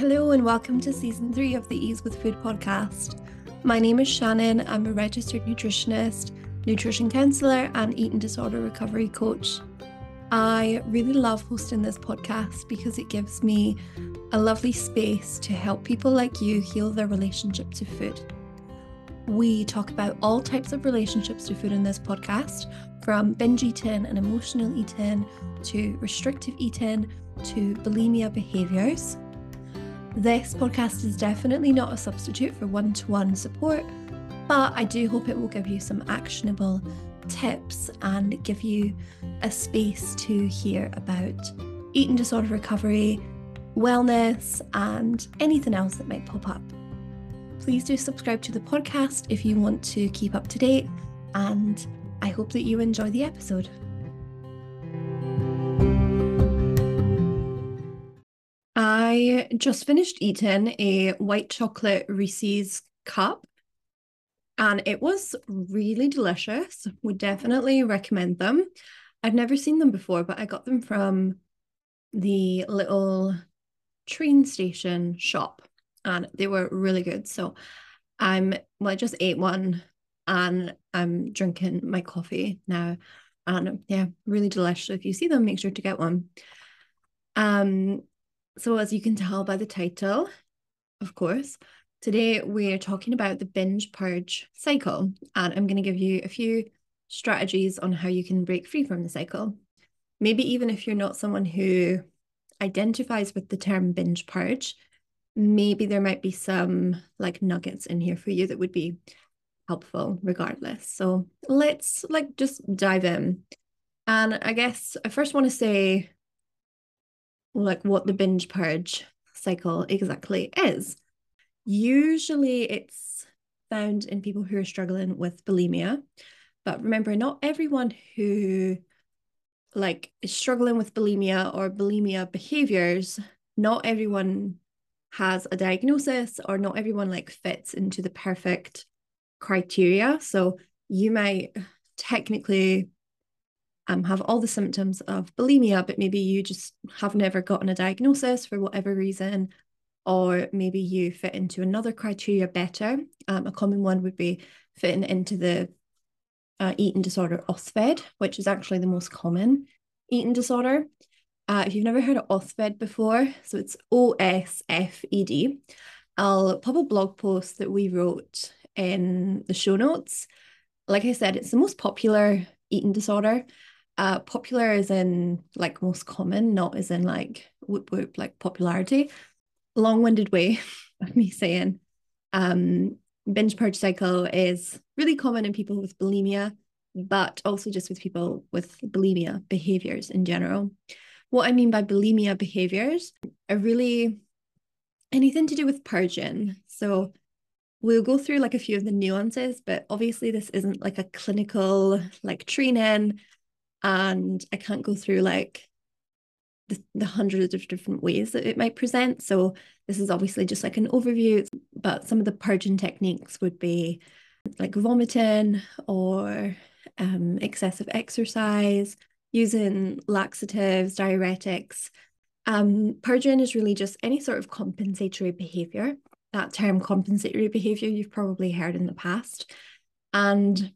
Hello, and welcome to season three of the Ease with Food podcast. My name is Shannon. I'm a registered nutritionist, nutrition counselor, and eating disorder recovery coach. I really love hosting this podcast because it gives me a lovely space to help people like you heal their relationship to food. We talk about all types of relationships to food in this podcast, from binge eating and emotional eating to restrictive eating to bulimia behaviours. This podcast is definitely not a substitute for one to one support, but I do hope it will give you some actionable tips and give you a space to hear about eating disorder recovery, wellness, and anything else that might pop up. Please do subscribe to the podcast if you want to keep up to date, and I hope that you enjoy the episode. I just finished eating a white chocolate Reese's cup and it was really delicious. Would definitely recommend them. I've never seen them before, but I got them from the little train station shop and they were really good. So I'm well, I just ate one and I'm drinking my coffee now. And yeah, really delicious. If you see them, make sure to get one. Um, so, as you can tell by the title, of course, today we're talking about the binge purge cycle, and I'm going to give you a few strategies on how you can break free from the cycle. Maybe even if you're not someone who identifies with the term binge purge, maybe there might be some like nuggets in here for you that would be helpful regardless. So let's like just dive in. And I guess I first want to say like what the binge purge cycle exactly is. Usually it's found in people who are struggling with bulimia. But remember, not everyone who like is struggling with bulimia or bulimia behaviors, not everyone has a diagnosis or not everyone like fits into the perfect criteria. So you might technically um, have all the symptoms of bulimia, but maybe you just have never gotten a diagnosis for whatever reason, or maybe you fit into another criteria better. Um, a common one would be fitting into the uh, eating disorder OSFED, which is actually the most common eating disorder. Uh, if you've never heard of OSFED before, so it's O S F E D, I'll pop a blog post that we wrote in the show notes. Like I said, it's the most popular eating disorder. Uh, popular is in like most common, not as in like whoop whoop like popularity. Long-winded way of me saying um, binge purge cycle is really common in people with bulimia, but also just with people with bulimia behaviors in general. What I mean by bulimia behaviors are really anything to do with purging. So we'll go through like a few of the nuances, but obviously this isn't like a clinical like training and I can't go through like the, the hundreds of different ways that it might present. So this is obviously just like an overview, but some of the purging techniques would be like vomiting or um, excessive exercise, using laxatives, diuretics. Um, purging is really just any sort of compensatory behavior. That term compensatory behavior you've probably heard in the past. And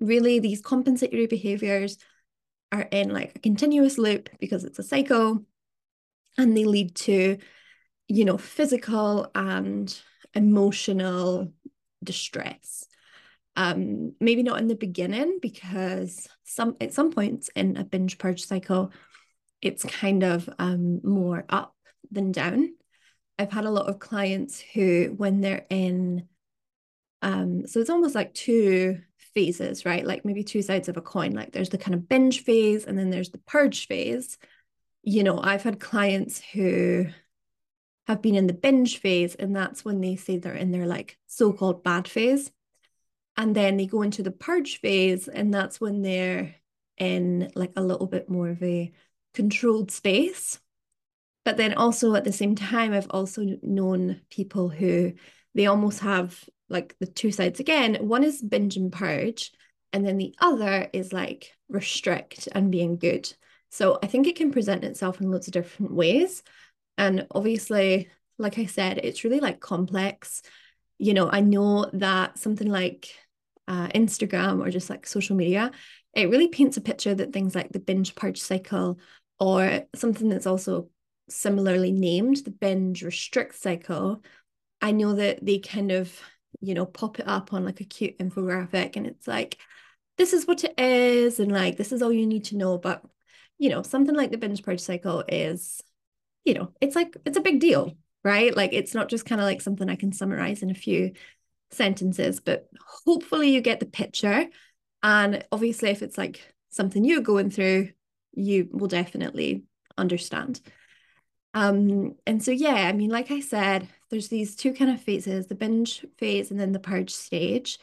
really these compensatory behaviors are in like a continuous loop because it's a cycle and they lead to you know physical and emotional distress. Um maybe not in the beginning because some at some points in a binge purge cycle it's kind of um more up than down. I've had a lot of clients who when they're in um so it's almost like two phases, right? Like maybe two sides of a coin. Like there's the kind of binge phase and then there's the purge phase. You know, I've had clients who have been in the binge phase, and that's when they say they're in their like so called bad phase. And then they go into the purge phase, and that's when they're in like a little bit more of a controlled space. But then also at the same time, I've also known people who they almost have like the two sides again. One is binge and purge, and then the other is like restrict and being good. So I think it can present itself in lots of different ways. And obviously, like I said, it's really like complex. You know, I know that something like uh, Instagram or just like social media, it really paints a picture that things like the binge purge cycle or something that's also similarly named the binge restrict cycle. I know that they kind of, you know, pop it up on like a cute infographic and it's like, this is what it is, and like, this is all you need to know. But, you know, something like the binge purge cycle is, you know, it's like, it's a big deal, right? Like, it's not just kind of like something I can summarize in a few sentences, but hopefully you get the picture. And obviously, if it's like something you're going through, you will definitely understand. Um, and so yeah, I mean, like I said, there's these two kind of phases, the binge phase and then the purge stage.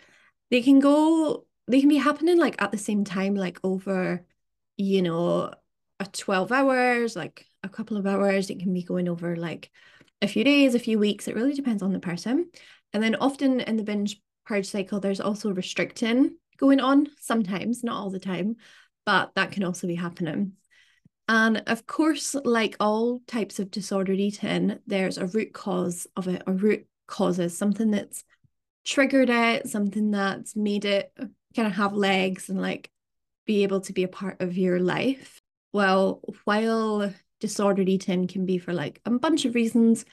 They can go, they can be happening like at the same time, like over, you know, a 12 hours, like a couple of hours. It can be going over like a few days, a few weeks. It really depends on the person. And then often in the binge purge cycle, there's also restricting going on sometimes, not all the time, but that can also be happening. And of course, like all types of disordered eating, there's a root cause of it, a root causes, something that's triggered it, something that's made it kind of have legs and like be able to be a part of your life. Well, while disordered eating can be for like a bunch of reasons,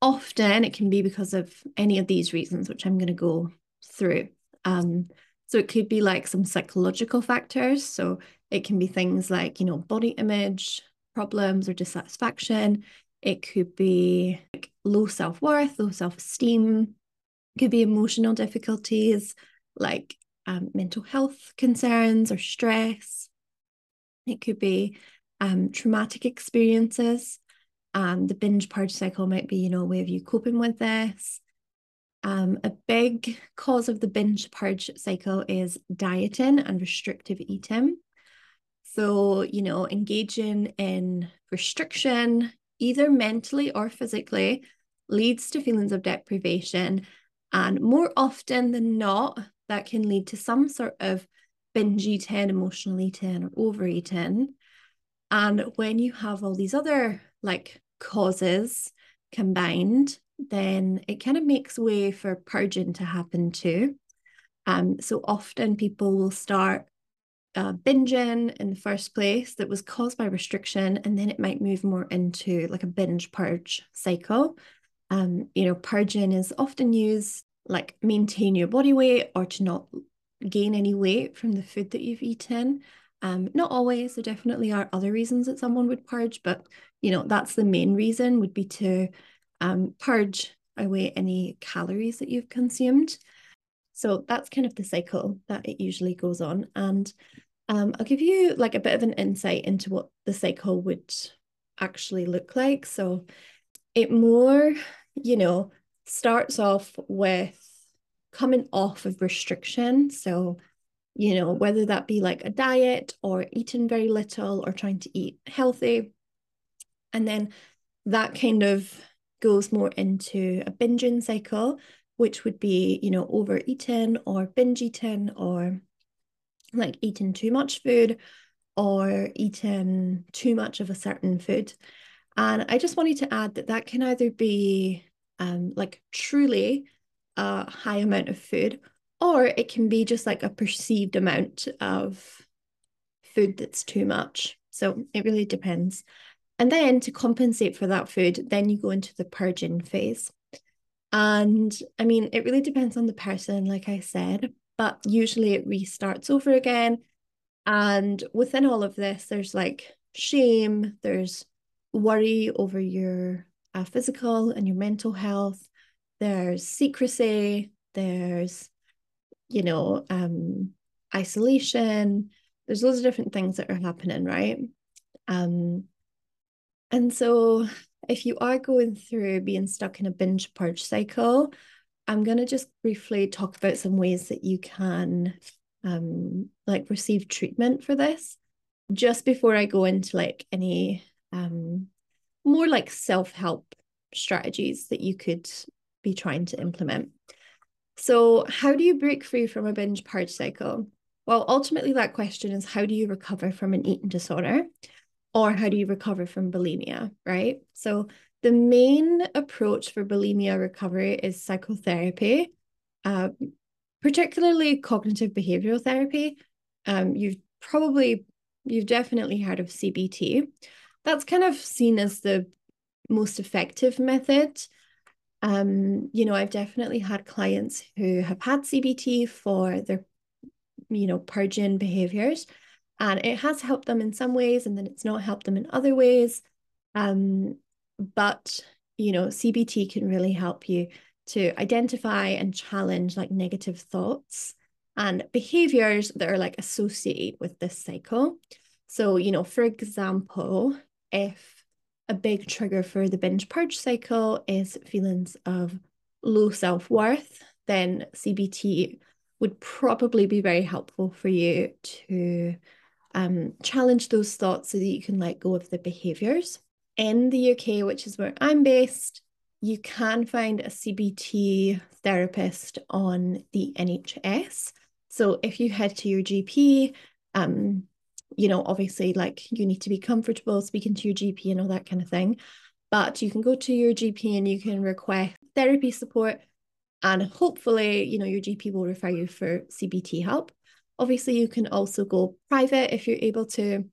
often it can be because of any of these reasons, which I'm going to go through. Um, so it could be like some psychological factors. So it can be things like, you know, body image problems or dissatisfaction. It could be like low self worth, low self esteem. It Could be emotional difficulties like um, mental health concerns or stress. It could be um, traumatic experiences and the binge purge cycle might be, you know, a way of you coping with this. Um, a big cause of the binge purge cycle is dieting and restrictive eating. So, you know, engaging in restriction, either mentally or physically, leads to feelings of deprivation. And more often than not, that can lead to some sort of binge eating, emotional eating, or overeating. And when you have all these other like causes combined, then it kind of makes way for purging to happen too. Um, so often people will start uh, binging in the first place that was caused by restriction, and then it might move more into like a binge purge cycle. Um, you know, purging is often used like maintain your body weight or to not gain any weight from the food that you've eaten. Um, not always. There definitely are other reasons that someone would purge, but you know that's the main reason would be to um, purge away any calories that you've consumed. So that's kind of the cycle that it usually goes on. And um, I'll give you like a bit of an insight into what the cycle would actually look like. So it more, you know, starts off with coming off of restriction. So you know, whether that be like a diet or eating very little or trying to eat healthy. And then that kind of goes more into a binging cycle, which would be, you know, overeating or binge eating or like eating too much food or eating too much of a certain food. And I just wanted to add that that can either be um, like truly a high amount of food or it can be just like a perceived amount of food that's too much. So it really depends. And then to compensate for that food, then you go into the purging phase. And I mean, it really depends on the person, like I said, but usually it restarts over again. And within all of this, there's like shame, there's worry over your uh, physical and your mental health, there's secrecy, there's you know, um, isolation. There's loads of different things that are happening, right? Um, and so if you are going through being stuck in a binge purge cycle, I'm going to just briefly talk about some ways that you can um, like receive treatment for this just before I go into like any um, more like self-help strategies that you could be trying to implement. So, how do you break free from a binge purge cycle? Well, ultimately, that question is how do you recover from an eating disorder? Or how do you recover from bulimia, right? So the main approach for bulimia recovery is psychotherapy, uh, particularly cognitive behavioral therapy. Um, you've probably, you've definitely heard of CBT. That's kind of seen as the most effective method. Um, you know, I've definitely had clients who have had CBT for their, you know, purging behaviors, and it has helped them in some ways, and then it's not helped them in other ways. Um, but you know, CBT can really help you to identify and challenge like negative thoughts and behaviors that are like associated with this cycle. So, you know, for example, if a big trigger for the binge purge cycle is feelings of low self worth, then CBT would probably be very helpful for you to um, challenge those thoughts so that you can let go of the behaviors. In the UK, which is where I'm based, you can find a CBT therapist on the NHS. So if you head to your GP, um, you know, obviously, like you need to be comfortable speaking to your GP and all that kind of thing. But you can go to your GP and you can request therapy support, and hopefully, you know, your GP will refer you for CBT help. Obviously, you can also go private if you're able to.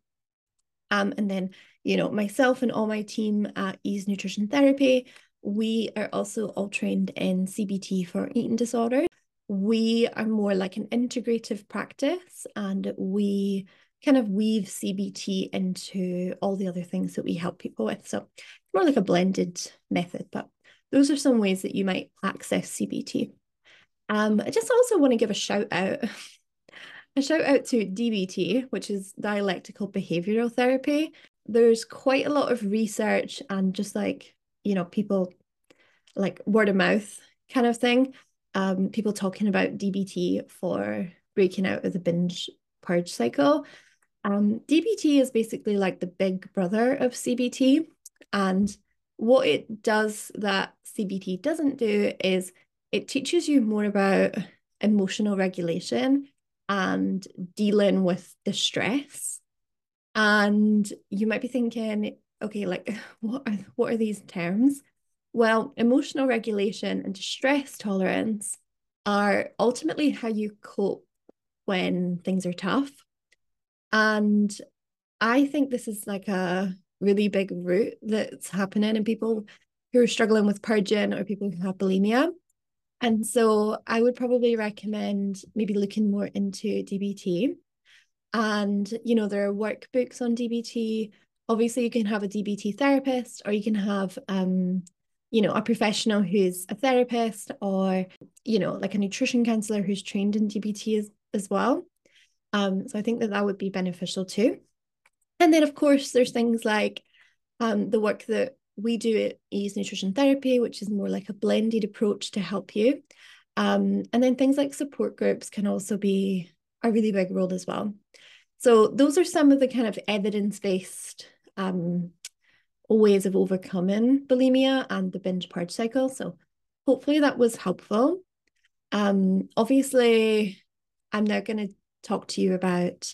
Um, and then, you know, myself and all my team at Ease Nutrition Therapy, we are also all trained in CBT for eating disorders. We are more like an integrative practice and we kind of weave CBT into all the other things that we help people with. So more like a blended method, but those are some ways that you might access CBT. Um, I just also want to give a shout out, a shout out to DBT, which is dialectical behavioral therapy. There's quite a lot of research and just like, you know, people like word of mouth kind of thing. Um, people talking about DBT for breaking out of the binge purge cycle. Um, DBT is basically like the big brother of CBT. And what it does that CBT doesn't do is it teaches you more about emotional regulation and dealing with the stress. And you might be thinking, okay, like what are what are these terms? Well, emotional regulation and stress tolerance are ultimately how you cope when things are tough. And I think this is like a really big root that's happening in people who are struggling with purging or people who have bulimia. And so I would probably recommend maybe looking more into DBT. And, you know, there are workbooks on DBT. Obviously, you can have a DBT therapist or you can have, um, you know, a professional who's a therapist or, you know, like a nutrition counselor who's trained in DBT as, as well. Um, so I think that that would be beneficial too. And then, of course, there's things like um, the work that we do at Ease Nutrition Therapy, which is more like a blended approach to help you. Um, and then things like support groups can also be a really big role as well. So those are some of the kind of evidence-based um, ways of overcoming bulimia and the binge purge cycle. So hopefully that was helpful. Um, obviously, I'm now going to talk to you about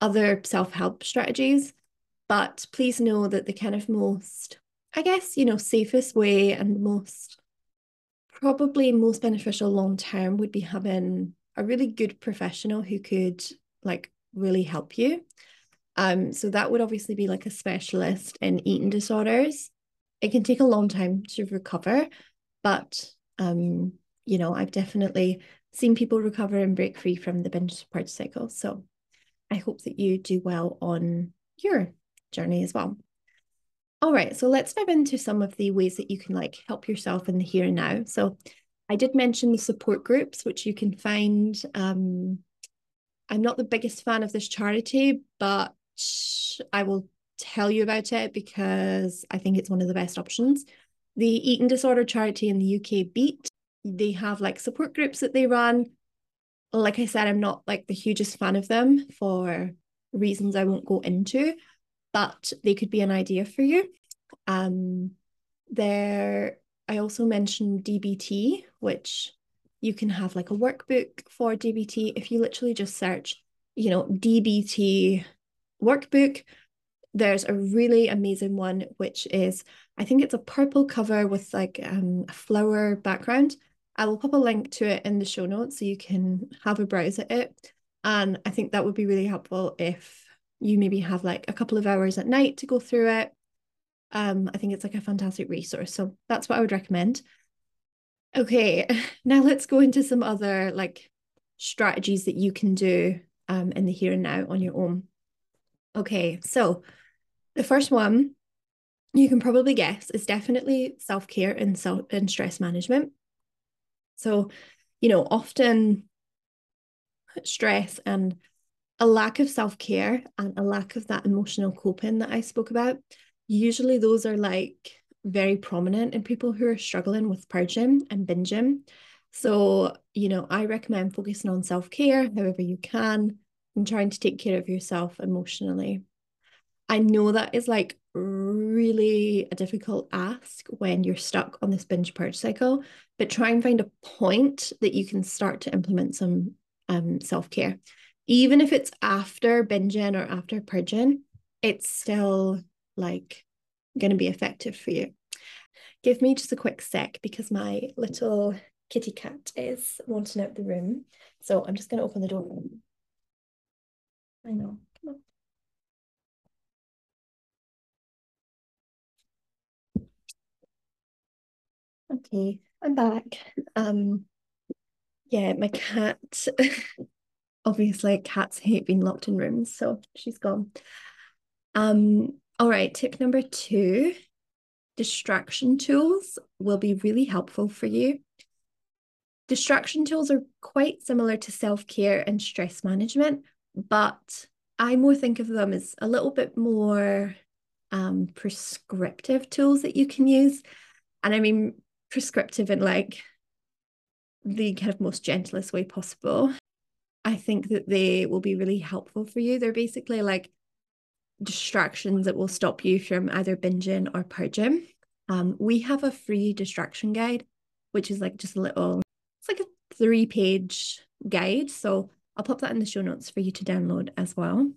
other self help strategies. But please know that the kind of most, I guess, you know, safest way and most probably most beneficial long term would be having a really good professional who could like really help you. Um, so that would obviously be like a specialist in eating disorders. It can take a long time to recover, but um, you know, I've definitely seen people recover and break free from the binge purge cycle. So I hope that you do well on your journey as well. All right, so let's dive into some of the ways that you can like help yourself in the here and now. So I did mention the support groups, which you can find. Um, I'm not the biggest fan of this charity, but I will tell you about it because I think it's one of the best options. The eating disorder charity in the UK, Beat, they have like support groups that they run. Like I said, I'm not like the hugest fan of them for reasons I won't go into, but they could be an idea for you. Um, there, I also mentioned DBT, which you can have like a workbook for DBT. If you literally just search, you know, DBT workbook, there's a really amazing one, which is, I think it's a purple cover with like um, a flower background. I will pop a link to it in the show notes so you can have a browse at it. And I think that would be really helpful if you maybe have like a couple of hours at night to go through it. Um, I think it's like a fantastic resource. So that's what I would recommend. Okay, now let's go into some other like strategies that you can do um, in the here and now on your own. Okay, so the first one you can probably guess is definitely self care and self and stress management. So, you know, often stress and a lack of self care and a lack of that emotional coping that I spoke about, usually those are like very prominent in people who are struggling with purging and binging. So, you know, I recommend focusing on self care however you can and trying to take care of yourself emotionally. I know that is like really a difficult ask when you're stuck on this binge purge cycle, but try and find a point that you can start to implement some um, self care. Even if it's after binging or after purging, it's still like going to be effective for you. Give me just a quick sec because my little kitty cat is wanting out the room. So I'm just going to open the door. I know. Come on. Okay, I'm back. Um, yeah, my cat, obviously cats hate being locked in rooms, so she's gone. Um, all right, tip number two, distraction tools will be really helpful for you. Distraction tools are quite similar to self-care and stress management, but I more think of them as a little bit more um, prescriptive tools that you can use. And I mean prescriptive in like the kind of most gentlest way possible. I think that they will be really helpful for you. They're basically like distractions that will stop you from either binging or purging. Um, we have a free distraction guide, which is like just a little, it's like a three page guide. So I'll pop that in the show notes for you to download as well.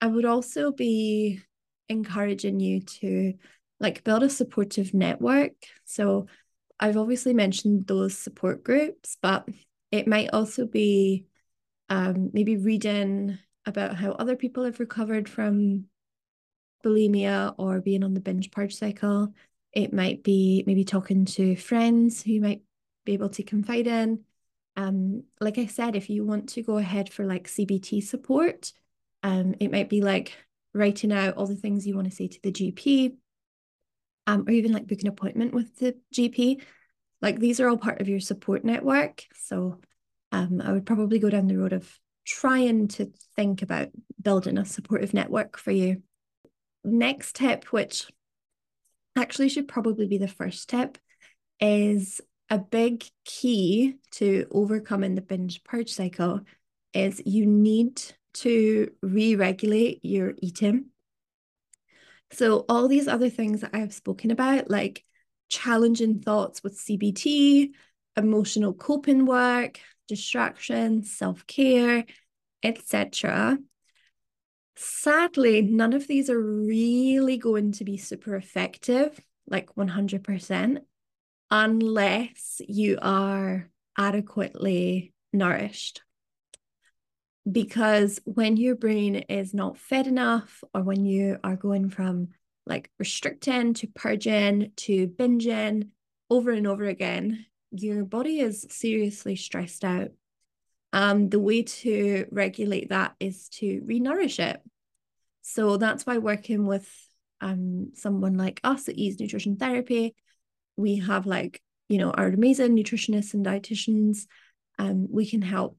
I would also be encouraging you to like build a supportive network. So I've obviously mentioned those support groups, but it might also be um, maybe reading about how other people have recovered from bulimia or being on the binge purge cycle. It might be maybe talking to friends who might be able to confide in. Um, like I said, if you want to go ahead for like CBT support, um, it might be like writing out all the things you want to say to the GP um, or even like book an appointment with the GP. Like these are all part of your support network. So um, I would probably go down the road of trying to think about building a supportive network for you. Next tip, which actually should probably be the first tip, is a big key to overcoming the binge purge cycle is you need to re-regulate your eating so, all these other things that I have spoken about, like challenging thoughts with CBT, emotional coping work, distraction, self care, etc. Sadly, none of these are really going to be super effective, like 100%, unless you are adequately nourished because when your brain is not fed enough or when you are going from like restricting to purging to binging over and over again your body is seriously stressed out. Um the way to regulate that is to re-nourish it. So that's why working with um someone like us at ease nutrition therapy we have like you know our amazing nutritionists and dietitians um we can help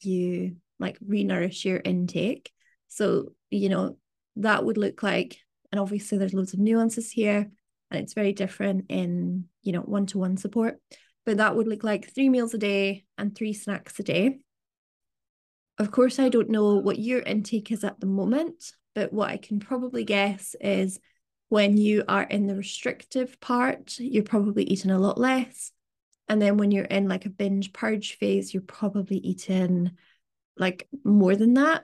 you like re-nourish your intake. So you know that would look like and obviously there's loads of nuances here and it's very different in you know one-to-one support. But that would look like three meals a day and three snacks a day. Of course i don't know what your intake is at the moment but what i can probably guess is when you are in the restrictive part you're probably eating a lot less. And then when you're in like a binge purge phase you're probably eating like more than that.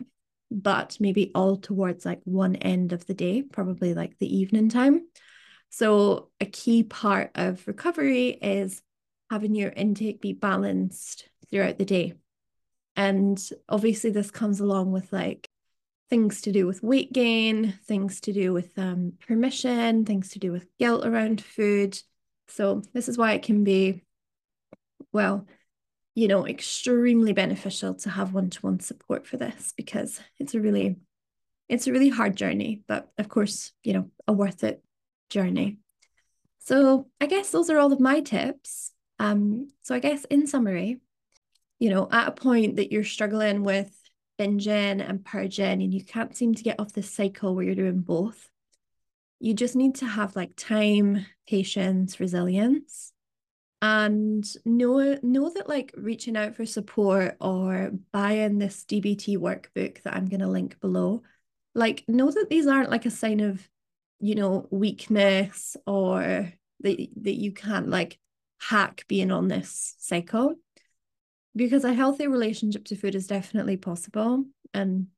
But maybe all towards like one end of the day, probably like the evening time. So, a key part of recovery is having your intake be balanced throughout the day. And obviously, this comes along with like things to do with weight gain, things to do with um, permission, things to do with guilt around food. So, this is why it can be, well, you know, extremely beneficial to have one-to-one support for this because it's a really, it's a really hard journey, but of course, you know, a worth it journey. So I guess those are all of my tips. Um, so I guess in summary, you know, at a point that you're struggling with binging and purging and you can't seem to get off this cycle where you're doing both, you just need to have like time, patience, resilience and know know that like reaching out for support or buying this DBT workbook that I'm going to link below like know that these aren't like a sign of you know weakness or that that you can't like hack being on this cycle. Because a healthy relationship to food is definitely possible and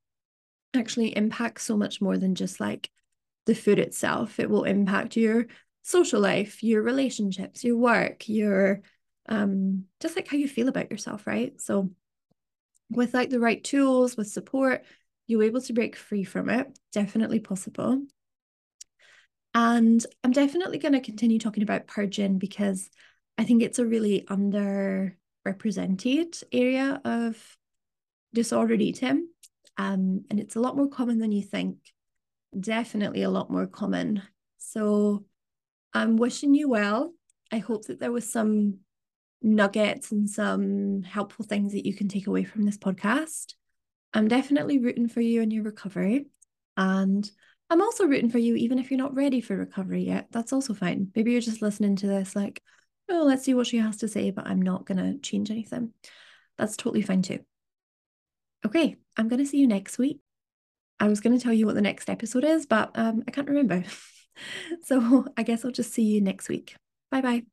actually impacts so much more than just like the food itself. It will impact your social life, your relationships, your work, your um just like how you feel about yourself, right? So with like the right tools, with support, you're able to break free from it. Definitely possible. And I'm definitely going to continue talking about purging because I think it's a really underrepresented area of disordered eating. Um, and it's a lot more common than you think. Definitely a lot more common. So I'm wishing you well. I hope that there was some nuggets and some helpful things that you can take away from this podcast. I'm definitely rooting for you in your recovery. And I'm also rooting for you, even if you're not ready for recovery yet. That's also fine. Maybe you're just listening to this like, oh, let's see what she has to say, but I'm not going to change anything. That's totally fine too. Okay, I'm going to see you next week. I was going to tell you what the next episode is, but um, I can't remember. so I guess I'll just see you next week. Bye bye.